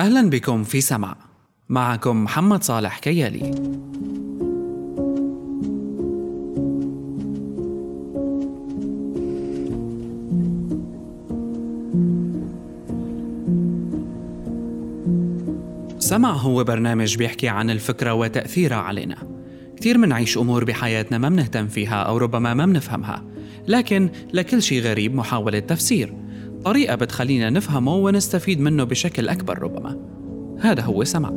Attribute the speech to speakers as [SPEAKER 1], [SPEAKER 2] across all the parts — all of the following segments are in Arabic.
[SPEAKER 1] أهلا بكم في سمع معكم محمد صالح كيالي. سمع هو برنامج بيحكي عن الفكرة وتأثيرها علينا. كتير منعيش أمور بحياتنا ما منهتم فيها أو ربما ما منفهمها. لكن لكل شيء غريب محاولة تفسير. طريقة بتخلينا نفهمه ونستفيد منه بشكل أكبر ربما. هذا هو سمع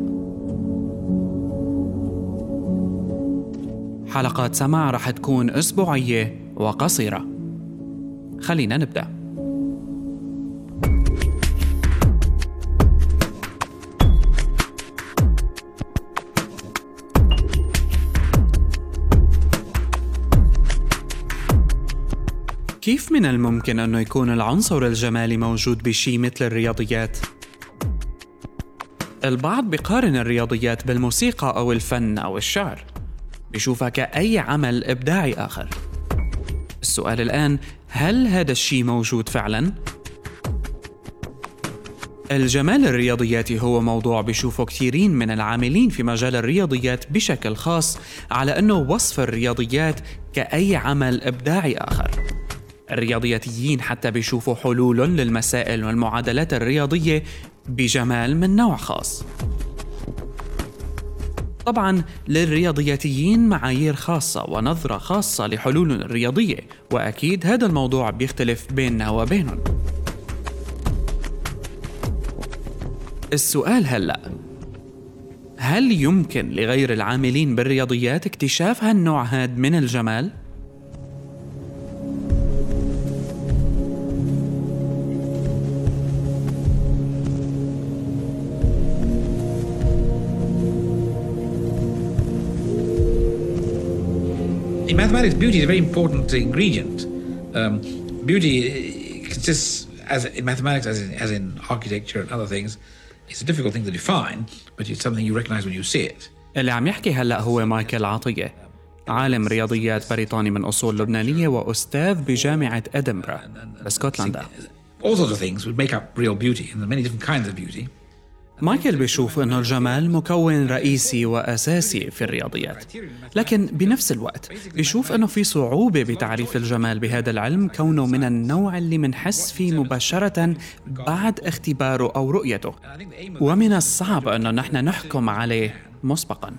[SPEAKER 1] حلقات سمع رح تكون أسبوعية وقصيرة. خلينا نبدأ. كيف من الممكن أنه يكون العنصر الجمالي موجود بشي مثل الرياضيات؟ البعض بيقارن الرياضيات بالموسيقى أو الفن أو الشعر بيشوفها كأي عمل إبداعي آخر السؤال الآن هل هذا الشيء موجود فعلا؟ الجمال الرياضياتي هو موضوع بيشوفه كثيرين من العاملين في مجال الرياضيات بشكل خاص على أنه وصف الرياضيات كأي عمل إبداعي آخر الرياضياتيين حتى بيشوفوا حلول للمسائل والمعادلات الرياضية بجمال من نوع خاص طبعا للرياضياتيين معايير خاصة ونظرة خاصة لحلول الرياضية وأكيد هذا الموضوع بيختلف بيننا وبينهم السؤال هلأ هل يمكن لغير العاملين بالرياضيات اكتشاف هالنوع هاد من الجمال؟
[SPEAKER 2] In mathematics, beauty is a very important ingredient. Um, beauty consists, as in mathematics, as in, as in architecture and other things, it's a difficult thing to define, but it's something you recognize when you see it.
[SPEAKER 1] اللي عم يحكي هلا هو مايكل عطية عالم رياضيات بريطاني من أصول لبنانية وأستاذ بجامعة إدنبرا باسكتلندا
[SPEAKER 2] All sorts of things would make up real beauty, and there are many different kinds of beauty.
[SPEAKER 1] مايكل بيشوف أنه الجمال مكون رئيسي وأساسي في الرياضيات. لكن بنفس الوقت بيشوف أنه في صعوبة بتعريف الجمال بهذا العلم كونه من النوع اللي منحس فيه مباشرة بعد اختباره أو رؤيته. ومن الصعب أنه نحن نحكم عليه مسبقا.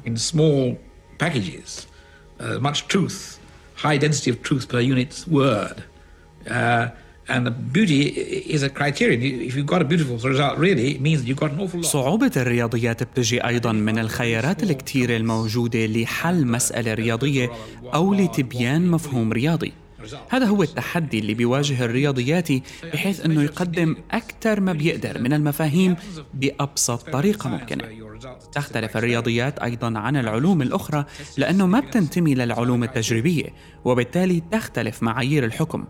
[SPEAKER 2] Uh, much truth, high density of truth per unit word. Uh, and beauty is a. If you've got a beautiful result, really, it means you've got an awful lot.
[SPEAKER 1] صعوبة الرياضيات بتجي أيضا من الخيارات الكتيرة الموجودة لحل مسألة رياضية أو لتبيان مفهوم رياضي هذا هو التحدي اللي بيواجه الرياضياتي بحيث أنه يقدم أكثر ما بيقدر من المفاهيم بأبسط طريقة ممكنة تختلف الرياضيات أيضا عن العلوم الأخرى لأنه ما بتنتمي للعلوم التجريبية وبالتالي تختلف معايير الحكم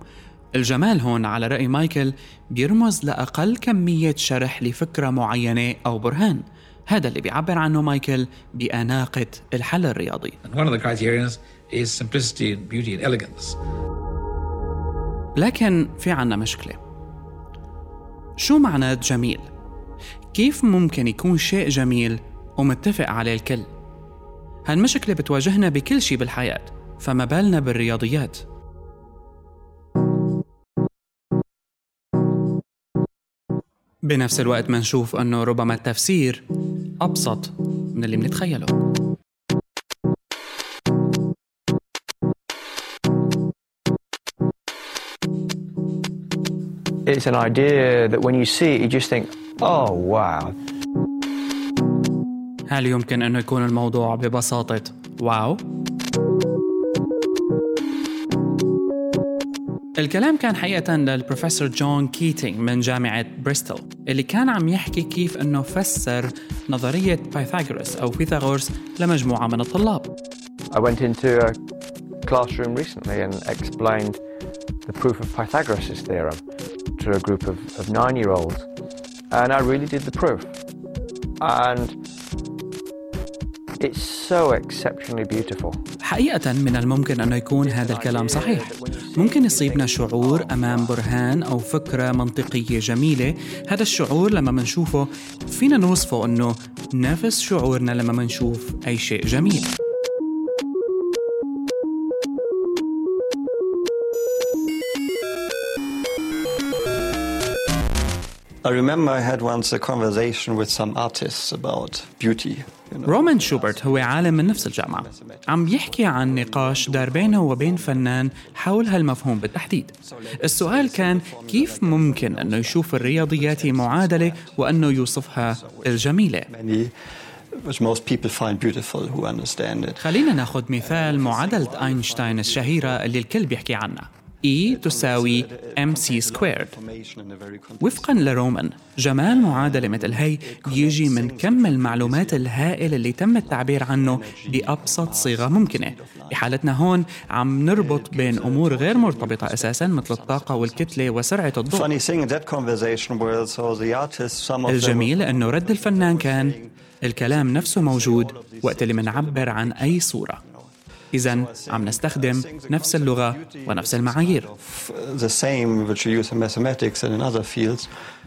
[SPEAKER 1] الجمال هون على رأي مايكل بيرمز لأقل كمية شرح لفكرة معينة أو برهان هذا اللي بيعبر عنه مايكل بأناقة الحل الرياضي. لكن في عنا مشكلة شو معنى جميل؟ كيف ممكن يكون شيء جميل ومتفق عليه الكل؟ هالمشكلة بتواجهنا بكل شيء بالحياة فما بالنا بالرياضيات بنفس الوقت منشوف أنه ربما التفسير أبسط من اللي منتخيله
[SPEAKER 3] It's an idea that when you see it, you just think, oh, wow,
[SPEAKER 1] هل يمكن أنه يكون الموضوع ببساطة wow؟ الكلام كان حقيقة للبروفيسور جون كيتينغ من جامعة بريستول اللي كان عم يحكي كيف أنه فسر نظرية بايثاغورس أو فيثاغورس لمجموعة من الطلاب
[SPEAKER 3] I went into a classroom recently and explained the proof of Pythagoras' theorem to a group of, of nine year olds. And I really did the proof. And It's so exceptionally beautiful.
[SPEAKER 1] حقيقة من الممكن أنه يكون هذا الكلام صحيح. ممكن يصيبنا شعور أمام برهان أو فكرة منطقية جميلة. هذا الشعور لما منشوفه فينا نوصفه أنه نفس شعورنا لما منشوف أي شيء جميل.
[SPEAKER 4] I remember I had once a conversation with some artists about beauty.
[SPEAKER 1] رومان شوبرت هو عالم من نفس الجامعة. عم يحكي عن نقاش دار بينه وبين فنان حول هالمفهوم بالتحديد. السؤال كان كيف ممكن أنه يشوف الرياضيات معادلة وأنه يوصفها الجميلة؟
[SPEAKER 4] Which most people find beautiful who understand it.
[SPEAKER 1] خلينا ناخذ مثال معادلة أينشتاين الشهيرة اللي الكل بيحكي عنها. E تساوي MC squared. وفقا لرومان جمال معادلة مثل هي بيجي من كم المعلومات الهائل اللي تم التعبير عنه بأبسط صيغة ممكنة. بحالتنا هون عم نربط بين أمور غير مرتبطة أساسا مثل الطاقة والكتلة وسرعة الضوء. الجميل أنه رد الفنان كان الكلام نفسه موجود وقت اللي منعبر عن أي صورة. إذا عم نستخدم نفس اللغة ونفس المعايير.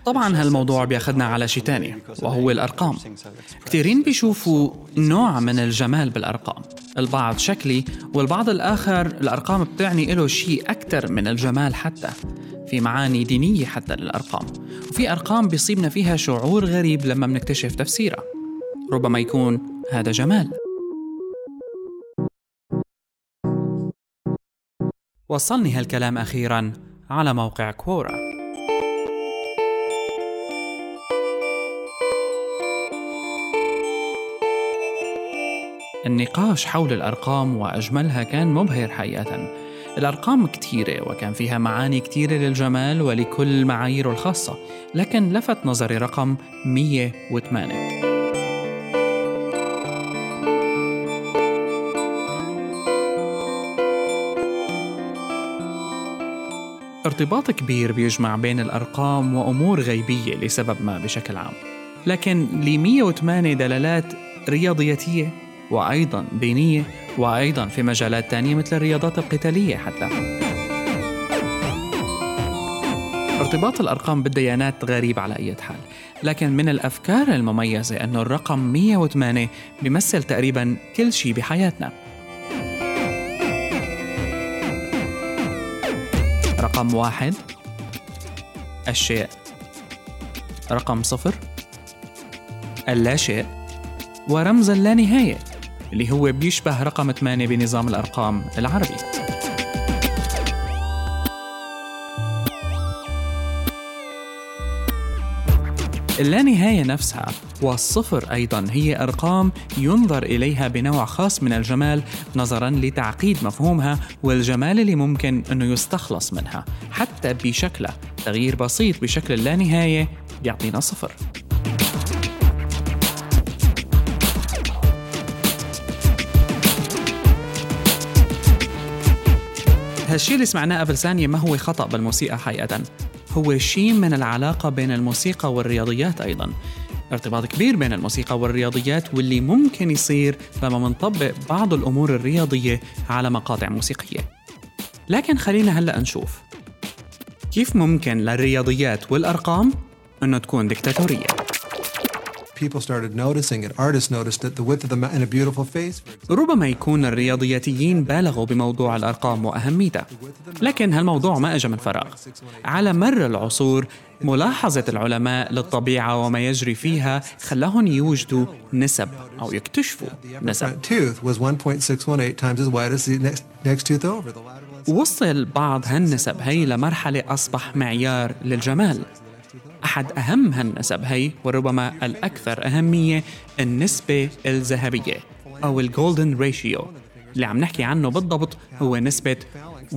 [SPEAKER 1] طبعا هالموضوع بياخدنا على شيء تاني وهو الأرقام. كثيرين بيشوفوا نوع من الجمال بالأرقام. البعض شكلي والبعض الآخر الأرقام بتعني له شيء أكثر من الجمال حتى. في معاني دينية حتى للأرقام. وفي أرقام بيصيبنا فيها شعور غريب لما بنكتشف تفسيرها. ربما يكون هذا جمال. وصلني هالكلام أخيرا على موقع كورا. النقاش حول الأرقام وأجملها كان مبهر حقيقة. الأرقام كتيرة وكان فيها معاني كتيرة للجمال ولكل معاييره الخاصة لكن لفت نظري رقم 108 ارتباط كبير بيجمع بين الأرقام وأمور غيبية لسبب ما بشكل عام. لكن ل 108 دلالات رياضياتية وأيضا دينية وأيضا في مجالات تانية مثل الرياضات القتالية حتى. ارتباط الأرقام بالديانات غريب على أي حال لكن من الأفكار المميزة أنه الرقم 108 بيمثل تقريبا كل شيء بحياتنا. رقم واحد. الشيء. رقم صفر. اللا شيء ورمز اللانهاية اللي هو بيشبه رقم 8 بنظام الأرقام العربي. اللانهاية نفسها والصفر أيضا هي أرقام ينظر إليها بنوع خاص من الجمال نظرا لتعقيد مفهومها والجمال اللي ممكن أنه يستخلص منها حتى بشكله تغيير بسيط بشكل اللانهاية بيعطينا صفر. هالشي اللي سمعناه قبل ثانية ما هو خطأ بالموسيقى حقيقة. هو شيء من العلاقة بين الموسيقى والرياضيات أيضا. ارتباط كبير بين الموسيقى والرياضيات واللي ممكن يصير لما منطبق بعض الأمور الرياضية على مقاطع موسيقية. لكن خلينا هلأ نشوف. كيف ممكن للرياضيات والأرقام أنه تكون ديكتاتورية؟
[SPEAKER 5] People started noticing it. Artists noticed it. The width of the a beautiful face.
[SPEAKER 1] ربما يكون الرياضياتيين بالغوا بموضوع الأرقام وأهميتها لكن هالموضوع ما أجى من فراغ على مر العصور ملاحظة العلماء للطبيعة وما يجري فيها خلاهم يوجدوا نسب أو يكتشفوا نسب
[SPEAKER 5] Front tooth was 1.618 times as wide as the next next tooth over. The lateral
[SPEAKER 1] وصل بعض هالنسب هي لمرحلة أصبح معيار للجمال أحد أهم هالنسب هي وربما الأكثر أهمية النسبة الذهبية أو ال golden ratio. اللي عم نحكي عنه بالضبط هو نسبة 1.618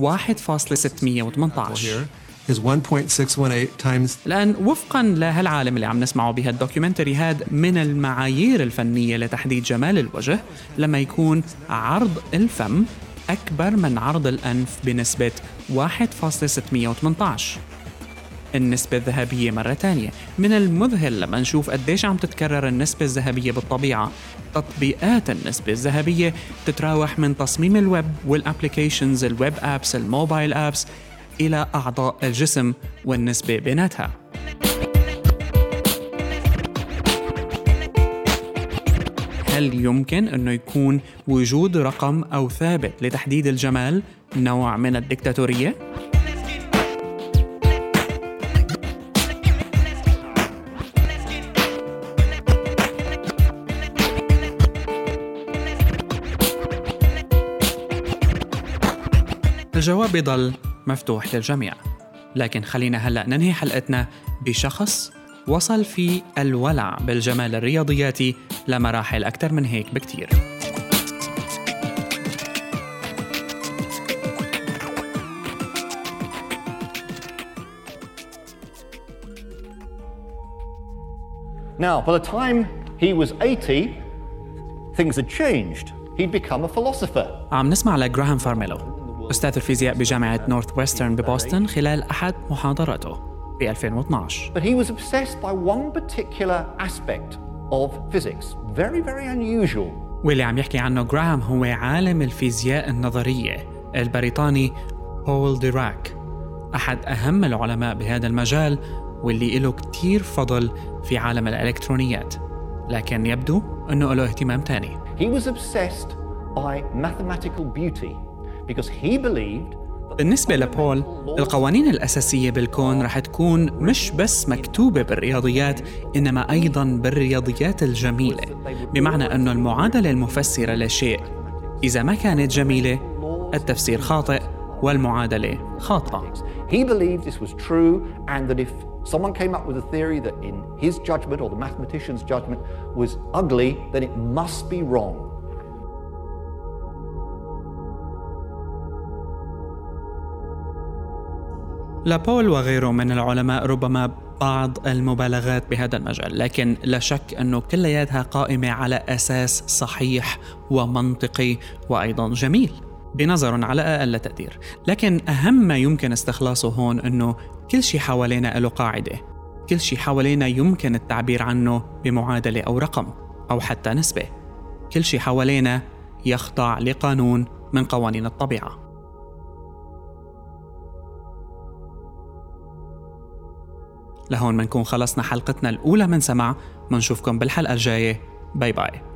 [SPEAKER 5] here is 1.618 times
[SPEAKER 1] الآن وفقا لهالعالم اللي عم نسمعه بهال documentary هاد من المعايير الفنية لتحديد جمال الوجه لما يكون عرض الفم أكبر من عرض الأنف بنسبة 1.618 النسبة الذهبية مرة تانية. من المذهل لما نشوف قديش عم تتكرر النسبة الذهبية بالطبيعة. تطبيقات النسبة الذهبية تتراوح من تصميم الويب والابليكيشنز الويب ابس الموبايل ابس إلى أعضاء الجسم والنسبة بيناتها. هل يمكن أنه يكون وجود رقم أو ثابت لتحديد الجمال نوع من الدكتاتورية؟ الجواب يضل مفتوح للجميع لكن خلينا هلأ ننهي حلقتنا بشخص وصل في الولع بالجمال الرياضياتي لمراحل أكثر من هيك بكتير
[SPEAKER 6] Now, by the time he was 80, things had changed. He'd become a philosopher.
[SPEAKER 1] عم نسمع لجراهام فارميلو أستاذ الفيزياء بجامعة نورث ويسترن ببوسطن خلال أحد محاضراته ب 2012
[SPEAKER 6] But he was obsessed by one particular aspect of physics, very, very unusual.
[SPEAKER 1] واللي عم يحكي عنه جراهام هو عالم الفيزياء النظرية البريطاني بول ديراك. أحد أهم العلماء بهذا المجال واللي له كتير فضل في عالم الإلكترونيات. لكن يبدو أنه له اهتمام تاني.
[SPEAKER 6] He was obsessed by mathematical beauty.
[SPEAKER 1] بالنسبة لبول القوانين الأساسية بالكون رح تكون مش بس مكتوبة بالرياضيات إنما أيضا بالرياضيات الجميلة. بمعنى أنه المعادلة المفسرة لشيء. إذا ما كانت جميلة التفسير خاطئ والمعادلة خاطئة.
[SPEAKER 6] He believed this was true, and that if someone came up with a theory that, in his judgment or the mathematician's judgment, was ugly, then it must be wrong.
[SPEAKER 1] لابول وغيره من العلماء ربما بعض المبالغات بهذا المجال لكن لا شك أنه كلياتها قائمة على أساس صحيح ومنطقي وأيضا جميل بنظر على أقل تقدير. لكن أهم ما يمكن استخلاصه هون أنه كل شيء حوالينا له قاعدة كل شيء حوالينا يمكن التعبير عنه بمعادلة أو رقم أو حتى نسبة. كل شيء حوالينا يخضع لقانون من قوانين الطبيعة. لهون منكون خلصنا حلقتنا الأولى من سمع منشوفكم بالحلقة الجاية. باي باي.